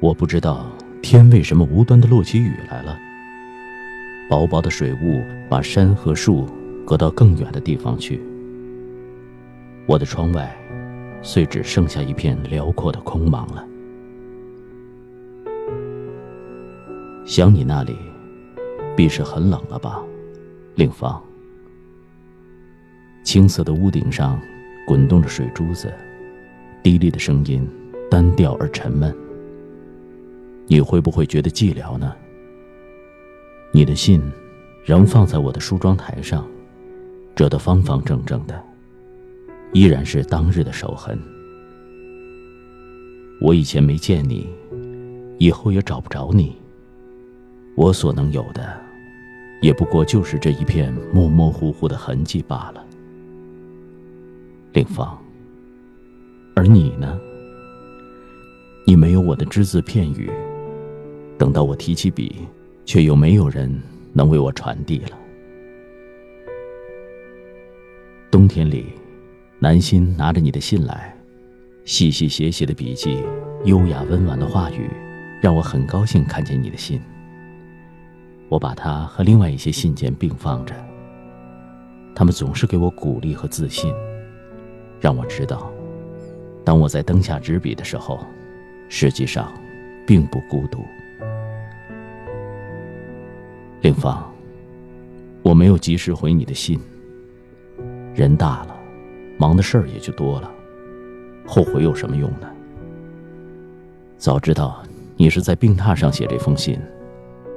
我不知道天为什么无端的落起雨来了。薄薄的水雾把山和树隔到更远的地方去。我的窗外，虽只剩下一片辽阔的空茫了。想你那里，必是很冷了吧，令芳。青色的屋顶上，滚动着水珠子，滴沥的声音，单调而沉闷。你会不会觉得寂寥呢？你的信，仍放在我的梳妆台上，折得方方正正的，依然是当日的手痕。我以前没见你，以后也找不着你。我所能有的，也不过就是这一片模模糊糊的痕迹罢了。令芳，而你呢？你没有我的只字片语。等到我提起笔，却又没有人能为我传递了。冬天里，南心拿着你的信来，细细写写的笔记，优雅温婉的话语，让我很高兴看见你的信。我把它和另外一些信件并放着，他们总是给我鼓励和自信，让我知道，当我在灯下执笔的时候，实际上并不孤独。令芳，我没有及时回你的信。人大了，忙的事儿也就多了，后悔有什么用呢？早知道你是在病榻上写这封信，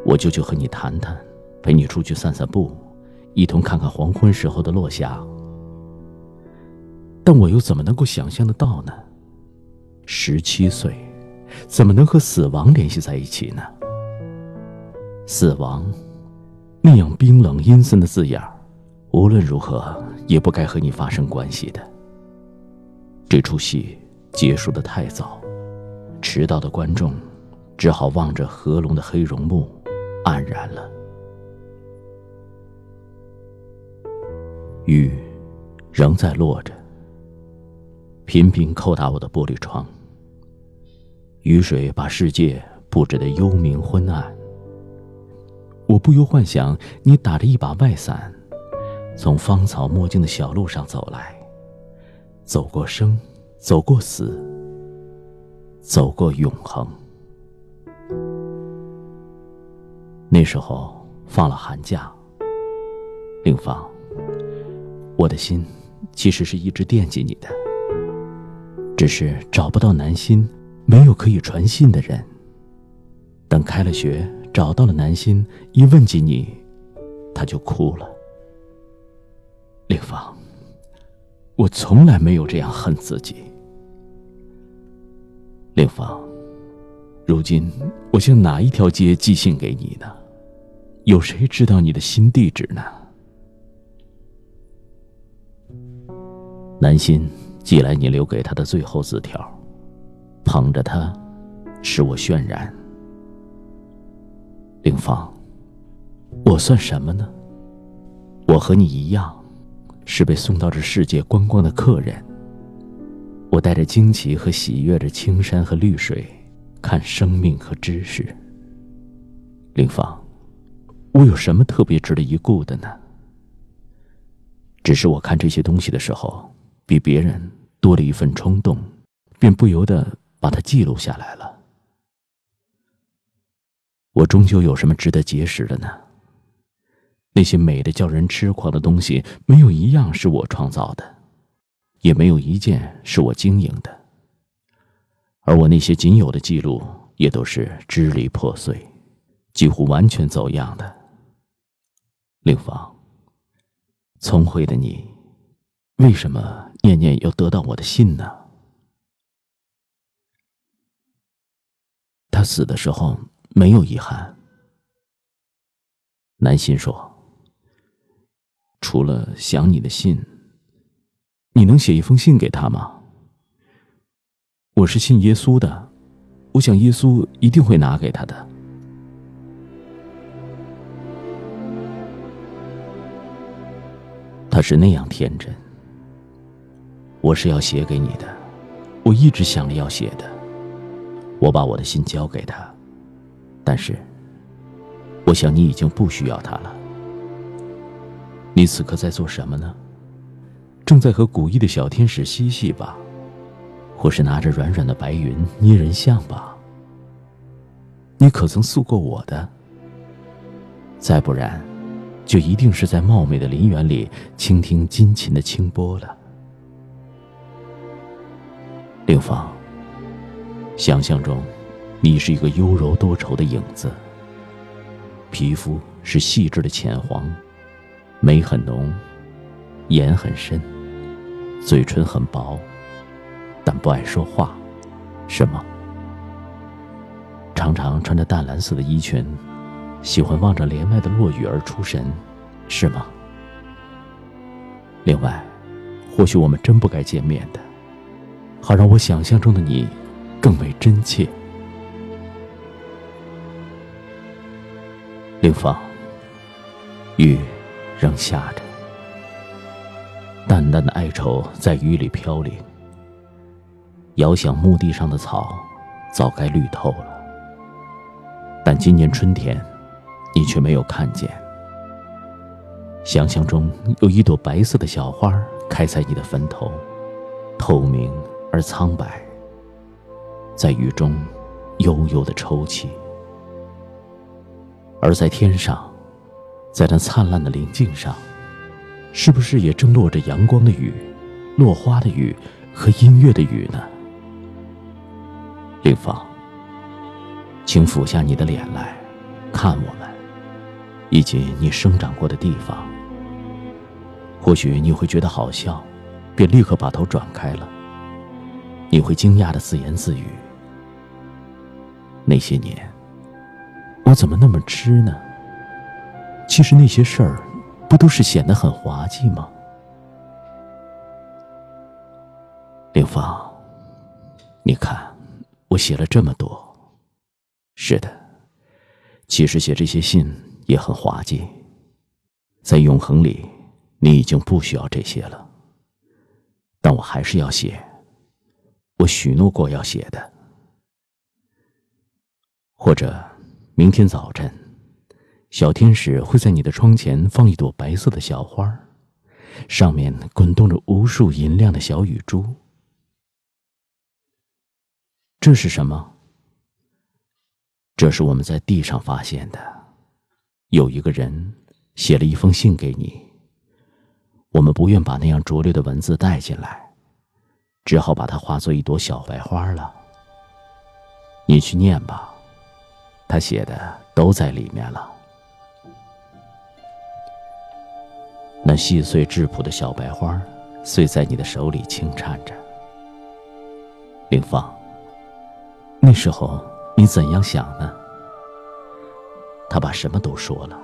我就去和你谈谈，陪你出去散散步，一同看看黄昏时候的落霞。但我又怎么能够想象得到呢？十七岁，怎么能和死亡联系在一起呢？死亡。那样冰冷阴森的字眼，无论如何也不该和你发生关系的。这出戏结束的太早，迟到的观众只好望着合拢的黑绒幕，黯然了。雨仍在落着，频频叩打我的玻璃窗。雨水把世界布置得幽冥昏暗。我不由幻想，你打着一把外伞，从芳草墨镜的小路上走来，走过生，走过死，走过永恒。那时候放了寒假，令芳，我的心其实是一直惦记你的，只是找不到南心，没有可以传信的人。等开了学。找到了南心，一问起你，他就哭了。令芳，我从来没有这样恨自己。令芳，如今我向哪一条街寄信给你呢？有谁知道你的新地址呢？南心寄来你留给他的最后字条，捧着它，使我渲染。凌芳，我算什么呢？我和你一样，是被送到这世界观光的客人。我带着惊奇和喜悦着青山和绿水，看生命和知识。凌芳，我有什么特别值得一顾的呢？只是我看这些东西的时候，比别人多了一份冲动，便不由得把它记录下来了。我终究有什么值得结识的呢？那些美的叫人痴狂的东西，没有一样是我创造的，也没有一件是我经营的。而我那些仅有的记录，也都是支离破碎，几乎完全走样的。令芳，聪慧的你，为什么念念要得到我的信呢？他死的时候。没有遗憾。南心说：“除了想你的信，你能写一封信给他吗？我是信耶稣的，我想耶稣一定会拿给他的。”他是那样天真。我是要写给你的，我一直想着要写的。我把我的心交给他，但是，我想你已经不需要他了。你此刻在做什么呢？正在和古意的小天使嬉戏吧，或是拿着软软的白云捏人像吧？你可曾诉过我的？再不然，就一定是在茂美的林园里倾听金琴的清波了。凌芳，想象中，你是一个优柔多愁的影子。皮肤是细致的浅黄，眉很浓，眼很深，嘴唇很薄，但不爱说话，是吗？常常穿着淡蓝色的衣裙，喜欢望着帘外的落雨而出神，是吗？另外，或许我们真不该见面的。好让我想象中的你更为真切。凌芳，雨仍下着，淡淡的哀愁在雨里飘零。遥想墓地上的草，早该绿透了，但今年春天，你却没有看见。想象中有一朵白色的小花开在你的坟头，透明。而苍白，在雨中悠悠的抽泣；而在天上，在那灿烂的林径上，是不是也正落着阳光的雨、落花的雨和音乐的雨呢？林芳，请俯下你的脸来，看我们，以及你生长过的地方。或许你会觉得好笑，便立刻把头转开了。你会惊讶的自言自语：“那些年，我怎么那么痴呢？其实那些事儿，不都是显得很滑稽吗？”林芳，你看，我写了这么多。是的，其实写这些信也很滑稽。在永恒里，你已经不需要这些了，但我还是要写。我许诺过要写的，或者明天早晨，小天使会在你的窗前放一朵白色的小花，上面滚动着无数银亮的小雨珠。这是什么？这是我们在地上发现的，有一个人写了一封信给你。我们不愿把那样拙劣的文字带进来。只好把它化作一朵小白花了。你去念吧，他写的都在里面了。那细碎质朴的小白花，碎在你的手里轻颤着。凌芳，那时候你怎样想呢？他把什么都说了，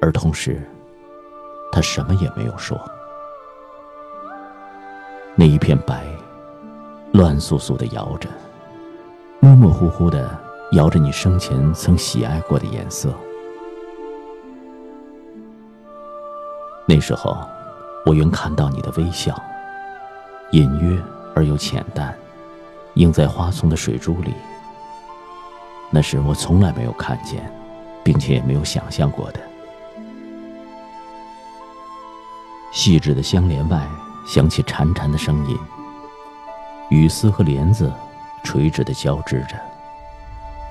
而同时，他什么也没有说。那一片白，乱簌簌的摇着，模模糊糊的摇着你生前曾喜爱过的颜色。那时候，我愿看到你的微笑，隐约而又浅淡，映在花丛的水珠里。那是我从来没有看见，并且也没有想象过的。细致的香帘外。响起潺潺的声音，雨丝和帘子垂直的交织着，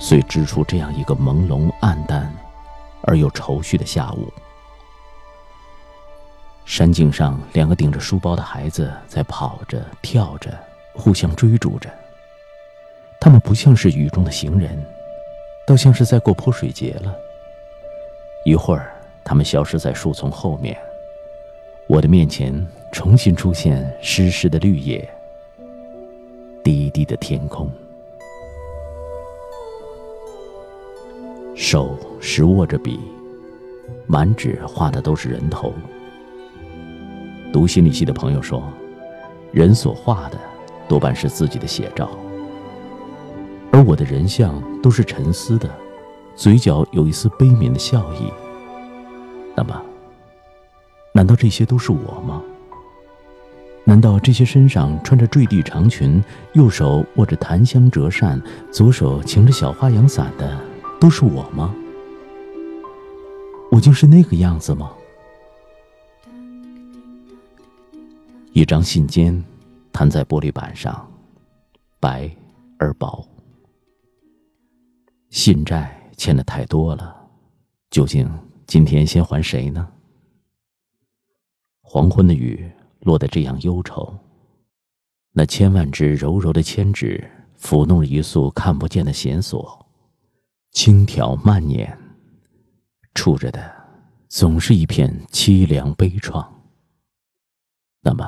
遂织出这样一个朦胧暗淡而又愁绪的下午。山径上，两个顶着书包的孩子在跑着、跳着，互相追逐着。他们不像是雨中的行人，倒像是在过泼水节了。一会儿，他们消失在树丛后面，我的面前。重新出现湿湿的绿叶，低低的天空，手时握着笔，满纸画的都是人头。读心理系的朋友说，人所画的多半是自己的写照，而我的人像都是沉思的，嘴角有一丝悲悯的笑意。那么，难道这些都是我吗？难道这些身上穿着坠地长裙、右手握着檀香折扇、左手擎着小花阳伞的都是我吗？我就是那个样子吗？一张信笺摊在玻璃板上，白而薄。信债欠的太多了，究竟今天先还谁呢？黄昏的雨落得这样忧愁，那千万只柔柔的铅纸抚弄着一束看不见的弦索，轻挑慢捻，触着的总是一片凄凉悲怆。那么，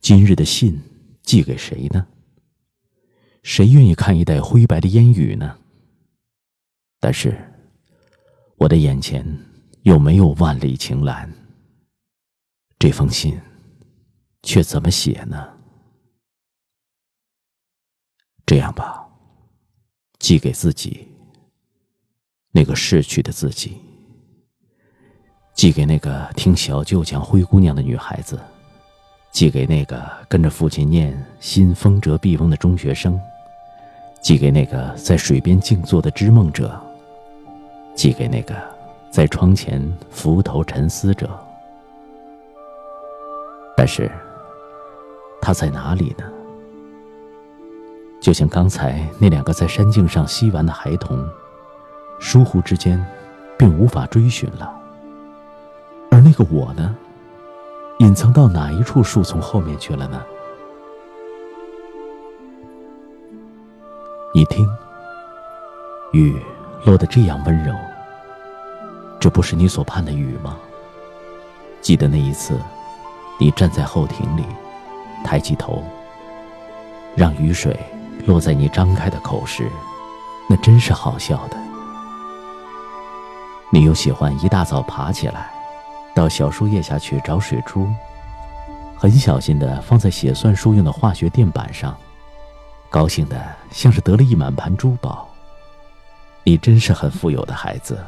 今日的信寄给谁呢？谁愿意看一袋灰白的烟雨呢？但是，我的眼前又没有万里晴岚。这封信，却怎么写呢？这样吧，寄给自己，那个逝去的自己，寄给那个听小舅讲灰姑娘的女孩子，寄给那个跟着父亲念新丰折碧翁的中学生。寄给那个在水边静坐的织梦者，寄给那个在窗前伏头沉思者。但是，他在哪里呢？就像刚才那两个在山径上嬉玩的孩童，疏忽之间，并无法追寻了。而那个我呢？隐藏到哪一处树丛后面去了呢？你听，雨落得这样温柔，这不是你所盼的雨吗？记得那一次，你站在后庭里，抬起头，让雨水落在你张开的口时，那真是好笑的。你又喜欢一大早爬起来，到小树叶下去找水珠，很小心的放在写算术用的化学垫板上。高兴的像是得了一满盘珠宝。你真是很富有的孩子，